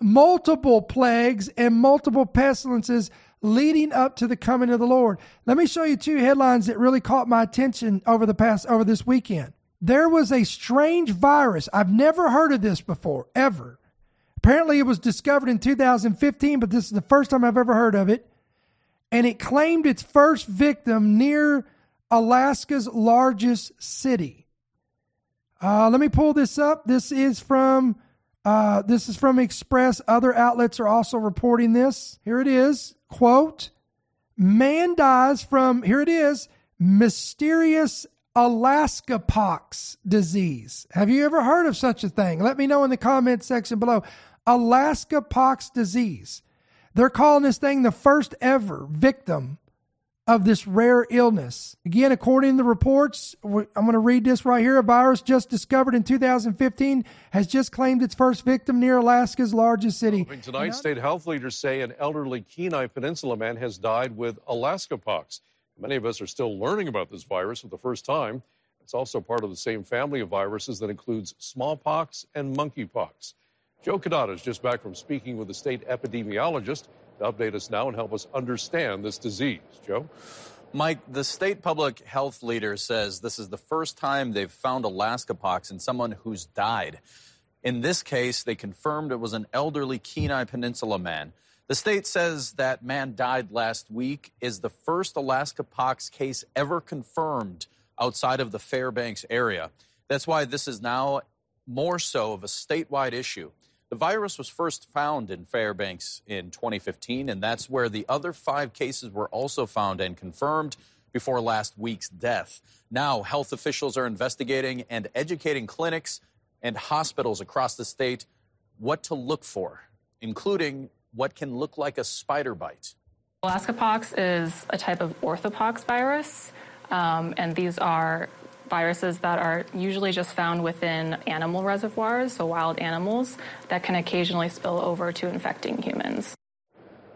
S1: multiple plagues and multiple pestilences leading up to the coming of the Lord. Let me show you two headlines that really caught my attention over the past, over this weekend. There was a strange virus. I've never heard of this before, ever Apparently, it was discovered in 2015, but this is the first time I've ever heard of it. And it claimed its first victim near Alaska's largest city. Uh, let me pull this up. This is from uh, this is from Express. Other outlets are also reporting this. Here it is. Quote: Man dies from here it is mysterious Alaska pox disease. Have you ever heard of such a thing? Let me know in the comment section below. Alaska pox disease. They're calling this thing the first ever victim of this rare illness. Again, according to the reports, I'm going to read this right here. A virus just discovered in 2015 has just claimed its first victim near Alaska's largest city.
S21: Tonight, state health leaders say an elderly Kenai Peninsula man has died with Alaska pox. Many of us are still learning about this virus for the first time. It's also part of the same family of viruses that includes smallpox and monkeypox. Joe Cadata is just back from speaking with a state epidemiologist update us now and help us understand this disease. Joe?
S22: Mike, the state public health leader says this is the first time they've found Alaska pox in someone who's died. In this case, they confirmed it was an elderly Kenai Peninsula man. The state says that man died last week, is the first Alaska pox case ever confirmed outside of the Fairbanks area. That's why this is now more so of a statewide issue. The virus was first found in Fairbanks in 2015, and that's where the other five cases were also found and confirmed before last week's death. Now, health officials are investigating and educating clinics and hospitals across the state what to look for, including what can look like a spider bite.
S23: Alaska pox is a type of orthopox virus, um, and these are
S24: viruses that are usually just found within animal reservoirs, so wild animals, that can occasionally spill over to infecting humans.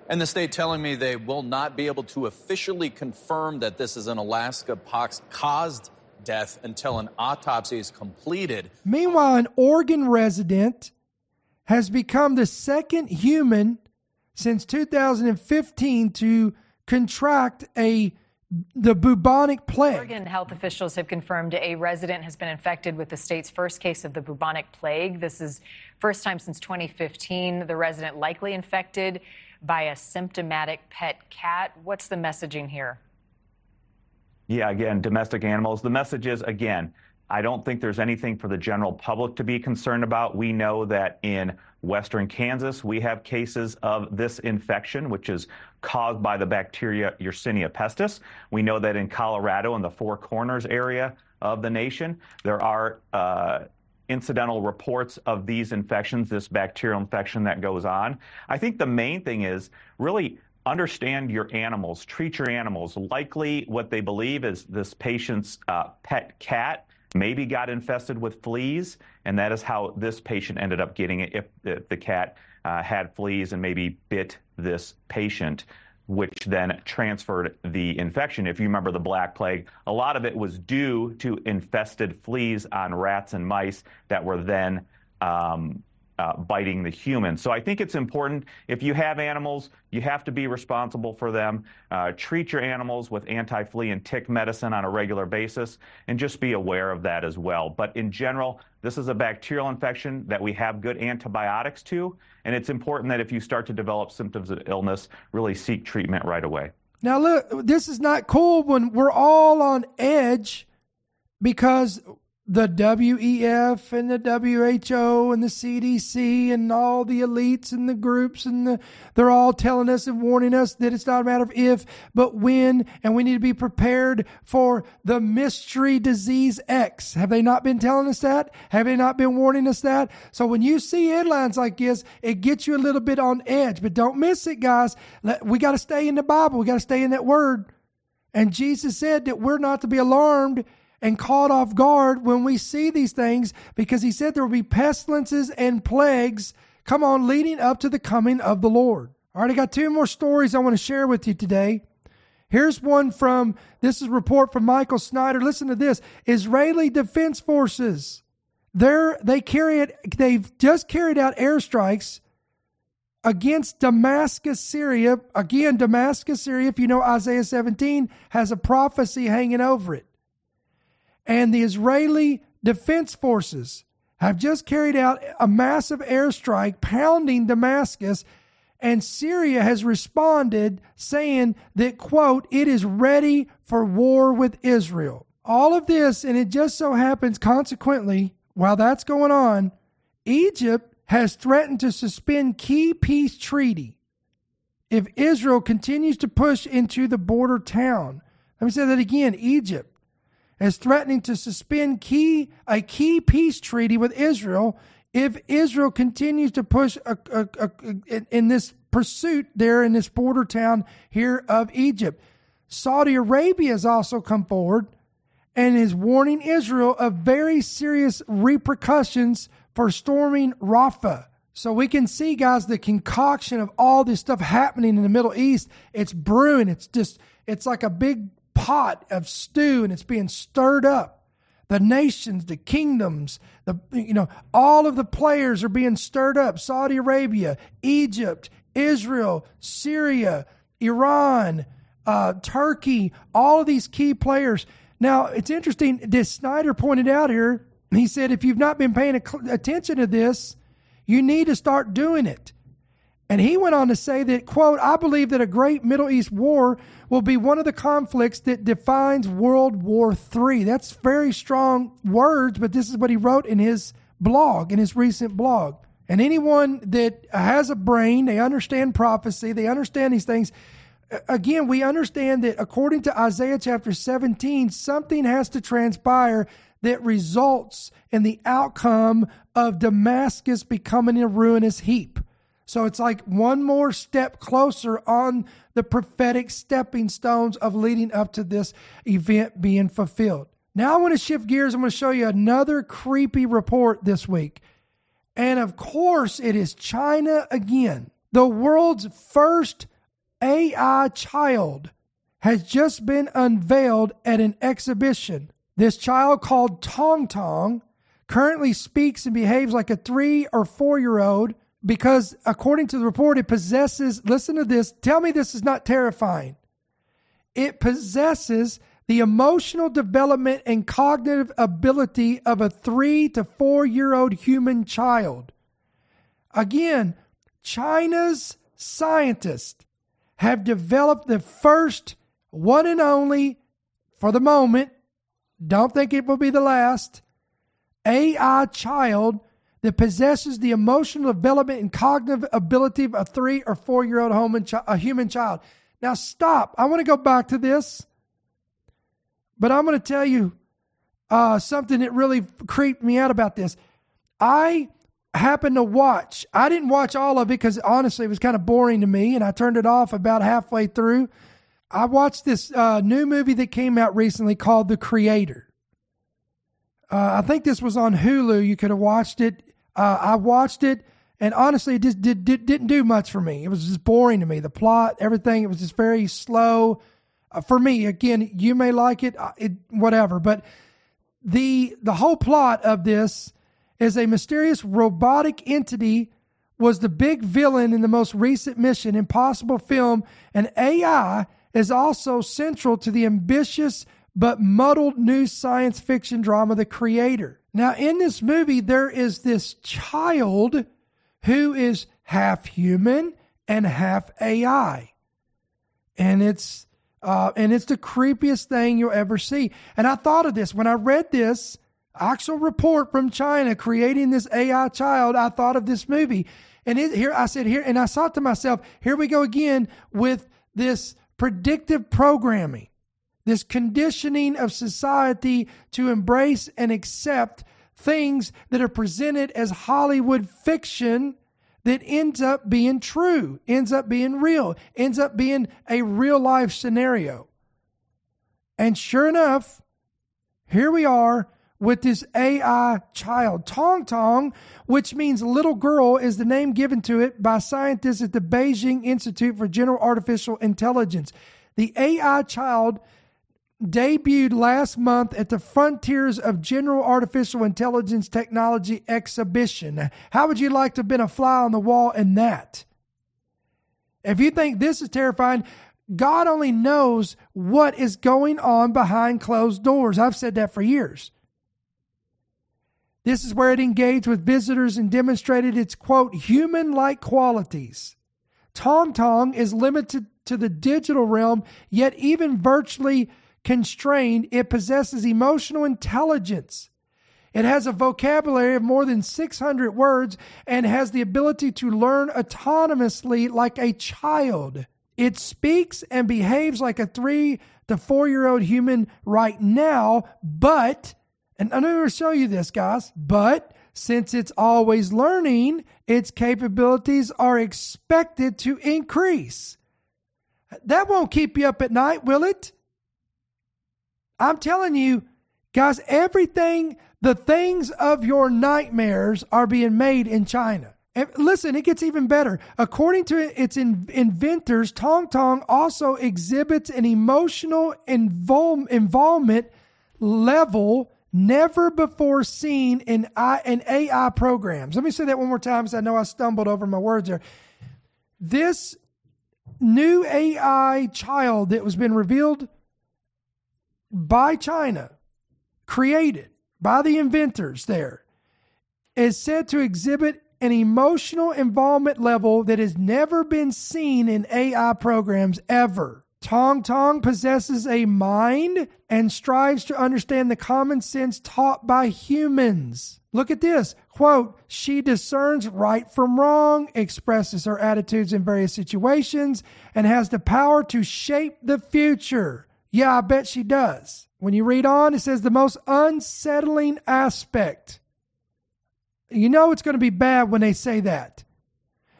S22: And the state telling me they will not be able to officially confirm that this is an Alaska pox caused death until an autopsy is completed.
S1: Meanwhile, an Oregon resident has become the second human since 2015 to contract a the bubonic plague.
S23: Oregon health officials have confirmed a resident has been infected with the state's first case of the bubonic plague. This is first time since 2015. The resident likely infected by a symptomatic pet cat. What's the messaging here?
S25: Yeah, again, domestic animals. The message is again, I don't think there's anything for the general public to be concerned about. We know that in western Kansas, we have cases of this infection, which is caused by the bacteria Yersinia pestis. We know that in Colorado, in the Four Corners area of the nation, there are uh, incidental reports of these infections, this bacterial infection that goes on. I think the main thing is really understand your animals, treat your animals. Likely, what they believe is this patient's uh, pet cat maybe got infested with fleas, and that is how this patient ended up getting it if the, cat uh, had fleas and maybe bit this patient which then transferred the infection. If you remember the Black Plague, a lot of it was due to infested fleas on rats and mice that were then um, uh, biting the human. So I think it's important if you have animals, you have to be responsible for them. Uh, treat your animals with anti flea and tick medicine on a regular basis, and just be aware of that as well. But in general, this is a bacterial infection that we have good antibiotics to, and it's important that if you start to develop symptoms of illness, really seek treatment right away.
S1: Now, look, this is not cool when we're all on edge because the WEF and the WHO and the CDC and all the elites and the groups and the, they're all telling us and warning us that it's not a matter of if, but when, and we need to be prepared for the mystery disease X. Have they not been telling us that? Have they not been warning us that? So when you see headlines like this, it gets you a little bit on edge, but don't miss it, guys. We got to stay in the Bible. We got to stay in that word. And Jesus said that we're not to be alarmed and caught off guard when we see these things because he said there will be pestilences and plagues, come on, leading up to the coming of the Lord. All right, I got two more stories I want to share with you today. Here's one from this is report from Michael Snyder. Listen to this. Israeli Defense Forces. They're, they carry it, they've just carried out airstrikes against Damascus, Syria. Again, Damascus, Syria, if you know Isaiah 17, has a prophecy hanging over it and the Israeli Defense Forces have just carried out a massive airstrike pounding Damascus and Syria has responded saying that quote it is ready for war with Israel. All of this and it just so happens consequently while that's going on Egypt has threatened to suspend key peace treaty if Israel continues to push into the border town. Let me say that again, Egypt as threatening to suspend key a key peace treaty with Israel if Israel continues to push a, a, a, in this pursuit there in this border town here of Egypt. Saudi Arabia has also come forward and is warning Israel of very serious repercussions for storming Rafah. So we can see, guys, the concoction of all this stuff happening in the Middle East. It's brewing. It's just, it's like a big pot of stew and it's being stirred up. The nations, the kingdoms, the you know, all of the players are being stirred up. Saudi Arabia, Egypt, Israel, Syria, Iran, uh, Turkey, all of these key players. Now, it's interesting. This Snyder pointed out here. He said, if you've not been paying attention to this, you need to start doing it. And he went on to say that, quote, I believe that a great Middle East war will be one of the conflicts that defines World War III. That's very strong words, but this is what he wrote in his blog, in his recent blog. And anyone that has a brain, they understand prophecy, they understand these things. Again, we understand that according to Isaiah chapter 17, something has to transpire that results in the outcome of Damascus becoming a ruinous heap. So it's like one more step closer on the prophetic stepping stones of leading up to this event being fulfilled. Now I want to shift gears. I'm going to show you another creepy report this week. And of course, it is China again. The world's first AI child has just been unveiled at an exhibition. This child, called Tong Tong, currently speaks and behaves like a three or four year old because, according to the report, it possesses, listen to this, tell me this is not terrifying. It possesses the emotional development and cognitive ability of a three to four year old human child. Again, China's scientists have developed the first, one and only, for the moment, don't think it will be the last, AI child that possesses the emotional development and cognitive ability of a three or four year old a human child. Now, stop. I want to go back to this. But I'm going to tell you uh, something that really creeped me out about this. I happened to watch, I didn't watch all of it because honestly, it was kind of boring to me, and I turned it off about halfway through. I watched this uh, new movie that came out recently called The Creator. Uh, I think this was on Hulu. You could have watched it. Uh, I watched it, and honestly, it just did, did, didn't do much for me. It was just boring to me. The plot, everything, it was just very slow uh, for me, again, you may like it, uh, it, whatever, but the the whole plot of this is a mysterious robotic entity was the big villain in the most recent Mission Impossible film, and AI is also central to the ambitious but muddled new science fiction drama The Creator. Now, in this movie, there is this child who is half human and half AI. And it's uh, and it's the creepiest thing you'll ever see. And I thought of this when I read this actual report from China creating this AI child. I thought of this movie. And it, here I said, here, and I thought to myself, here we go again with this predictive programming, this conditioning of society to embrace and accept things that are presented as Hollywood fiction that ends up being true, ends up being real, ends up being a real life scenario. And sure enough, here we are with this AI child. Tong Tong, which means little girl, is the name given to it by scientists at the Beijing Institute for General Artificial Intelligence. The AI child debuted last month at the Frontiers of General Artificial Intelligence Technology exhibition. How would you like to have been a fly on the wall in that? If you think this is terrifying, God only knows what is going on behind closed doors. I've said that for years. This is where it engaged with visitors and demonstrated its quote, human like qualities. Tong Tong is limited to the digital realm, yet even virtually constrained, it possesses emotional intelligence. It has a vocabulary of more than 600 words and has the ability to learn autonomously like a child. It speaks and behaves like a three to four year old human right now, but, and I'm going to show you this, guys, but since it's always learning, its capabilities are expected to increase. That won't keep you up at night, will it? I'm telling you, guys, everything, the things of your nightmares are being made in China. And listen, it gets even better. According to its in, inventors, Tong Tong also exhibits an emotional invol- involvement level never before seen in, I, in AI programs. Let me say that one more time because I know I stumbled over my words there. This new AI child that was been revealed by China, created by the inventors there, is said to exhibit an emotional involvement level that has never been seen in AI programs ever. Tong Tong possesses a mind and strives to understand the common sense taught by humans. Look at this quote, she discerns right from wrong, expresses her attitudes in various situations, and has the power to shape the future. Yeah, I bet she does. When you read on, it says the most unsettling aspect. You know it's going to be bad when they say that.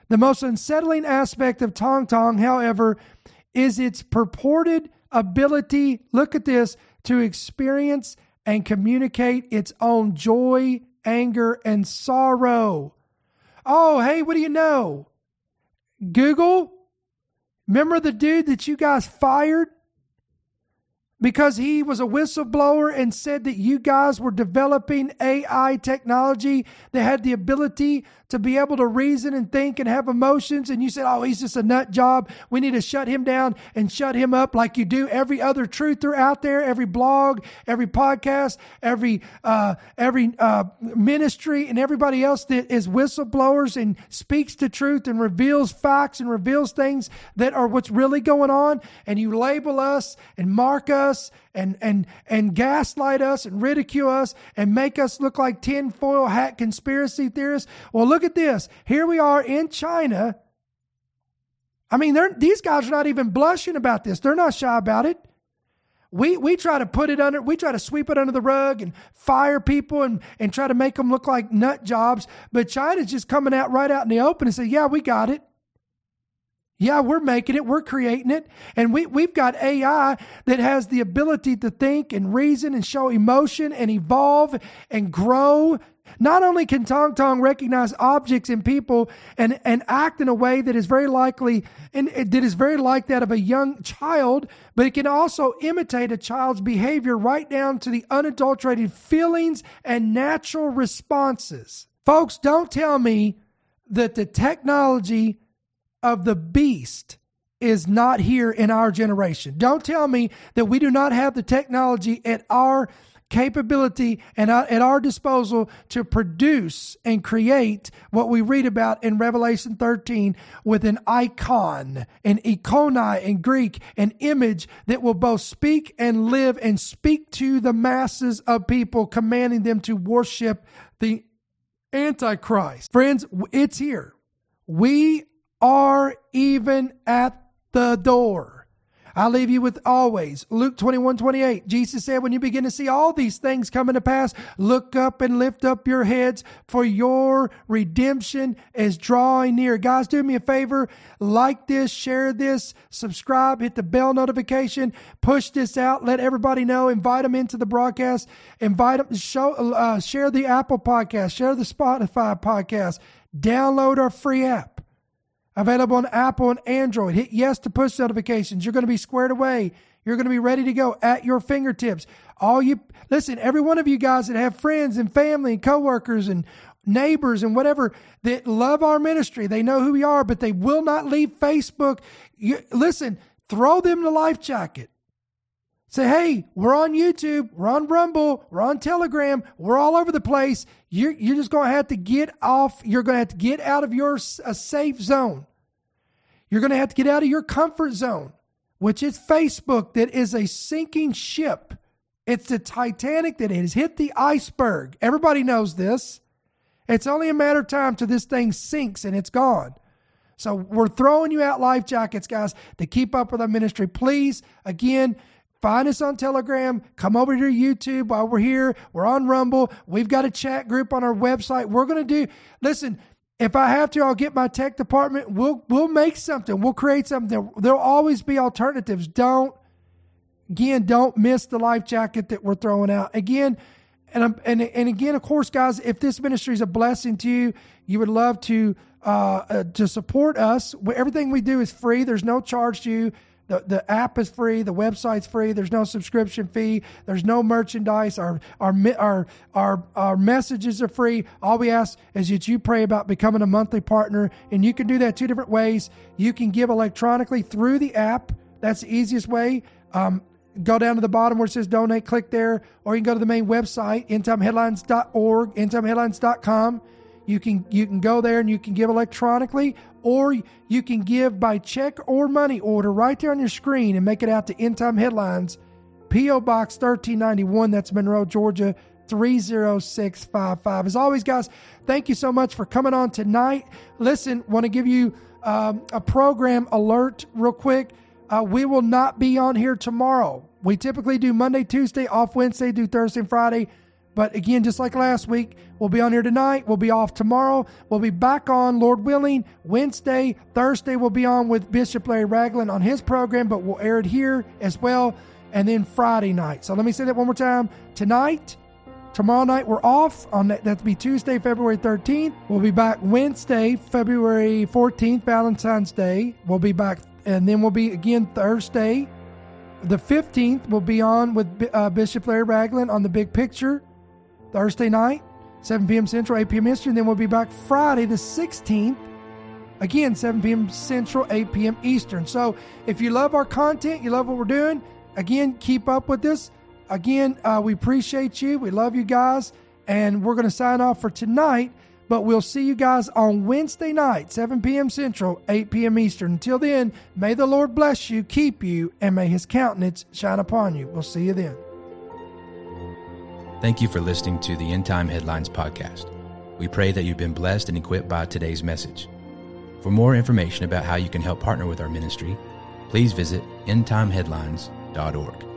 S1: The most unsettling aspect of Tong Tong, however, is its purported ability, look at this, to experience and communicate its own joy, anger, and sorrow. Oh, hey, what do you know? Google, remember the dude that you guys fired because he was a whistleblower and said that you guys were developing AI technology that had the ability to be able to reason and think and have emotions. And you said, oh, he's just a nut job. We need to shut him down and shut him up like you do every other truther out there, every blog, every podcast, every, uh, every uh, ministry, and everybody else that is whistleblowers and speaks the truth and reveals facts and reveals things that are what's really going on. And you label us and mark us and and and gaslight us and ridicule us and make us look like tinfoil hat conspiracy theorists. Well, look at this. Here we are in China. I mean, these guys are not even blushing about this. They're not shy about it. We, we try to put it under, we try to sweep it under the rug and fire people and, and try to make them look like nut jobs. But China's just coming out right out in the open and say, yeah, we got it. Yeah, we're making it, we're creating it. And we, we've got AI that has the ability to think and reason and show emotion and evolve and grow. Not only can Tong Tong recognize objects and people and, and act in a way that is very likely and that is very like that of a young child, but it can also imitate a child's behavior right down to the unadulterated feelings and natural responses. Folks, don't tell me that the technology of the beast is not here in our generation. Don't tell me that we do not have the technology at our capability and uh, at our disposal to produce and create what we read about in Revelation 13 with an icon, an ikonai in Greek, an image that will both speak and live and speak to the masses of people, commanding them to worship the Antichrist. Friends, it's here. We are even at the door. I leave you with always Luke 21 28. Jesus said, When you begin to see all these things coming to pass, look up and lift up your heads, for your redemption is drawing near. Guys, do me a favor like this, share this, subscribe, hit the bell notification, push this out, let everybody know, invite them into the broadcast, invite them, show, uh, share the Apple podcast, share the Spotify podcast, download our free app. Available on Apple and Android. Hit yes to push notifications. You're going to be squared away. You're going to be ready to go at your fingertips. All you listen, every one of you guys that have friends and family and coworkers and neighbors and whatever that love our ministry, they know who we are, but they will not leave Facebook. You, listen, throw them the life jacket. Say, hey, we're on YouTube, we're on Rumble, we're on Telegram, we're all over the place. You're, you're just going to have to get off, you're going to have to get out of your a safe zone. You're going to have to get out of your comfort zone, which is Facebook, that is a sinking ship. It's the Titanic that has hit the iceberg. Everybody knows this. It's only a matter of time till this thing sinks and it's gone. So we're throwing you out life jackets, guys, to keep up with our ministry. Please, again, Find us on Telegram. Come over to YouTube while we're here. We're on Rumble. We've got a chat group on our website. We're going to do, listen, if I have to, I'll get my tech department. We'll, we'll make something. We'll create something. There'll always be alternatives. Don't, again, don't miss the life jacket that we're throwing out. Again, and, and, and again, of course, guys, if this ministry is a blessing to you, you would love to, uh, uh, to support us. Everything we do is free. There's no charge to you. The, the app is free. The website's free. There's no subscription fee. There's no merchandise. Our, our, our, our, our messages are free. All we ask is that you pray about becoming a monthly partner. And you can do that two different ways. You can give electronically through the app. That's the easiest way. Um, go down to the bottom where it says donate, click there, or you can go to the main website, endtimeheadlines.org, endtimeheadlines.com. You can you can go there and you can give electronically, or you can give by check or money order right there on your screen and make it out to End Time Headlines, P.O. Box 1391. That's Monroe, Georgia 30655. As always, guys, thank you so much for coming on tonight. Listen, want to give you um, a program alert real quick. Uh, we will not be on here tomorrow. We typically do Monday, Tuesday, off Wednesday, do Thursday and Friday. But again, just like last week, we'll be on here tonight. We'll be off tomorrow. We'll be back on, Lord willing, Wednesday. Thursday, we'll be on with Bishop Larry Ragland on his program, but we'll air it here as well. and then Friday night. So let me say that one more time. Tonight, tomorrow night, we're off. On that, that'll be Tuesday, February 13th. We'll be back Wednesday, February 14th, Valentine's Day. We'll be back, and then we'll be again Thursday. The 15th, we'll be on with uh, Bishop Larry Ragland on the big picture Thursday night, 7 p.m. Central, 8 p.m. Eastern. Then we'll be back Friday, the 16th Again, 7 p.m. Central, 8 p.m. Eastern. So if you love our content, you love what we're doing, again, keep up with this. Again, uh, we appreciate you. We love you guys. And we're going to sign off for tonight, but we'll see you guys on Wednesday night, 7 p.m. Central, 8 p.m. Eastern. Until then, may the Lord bless you, keep you, and may his countenance shine upon you. We'll see you then.
S26: Thank you for listening to the End Time Headlines podcast. We pray that you've been blessed and equipped by today's message. For more information about how you can help partner with our ministry, please visit endtimeheadlines.org.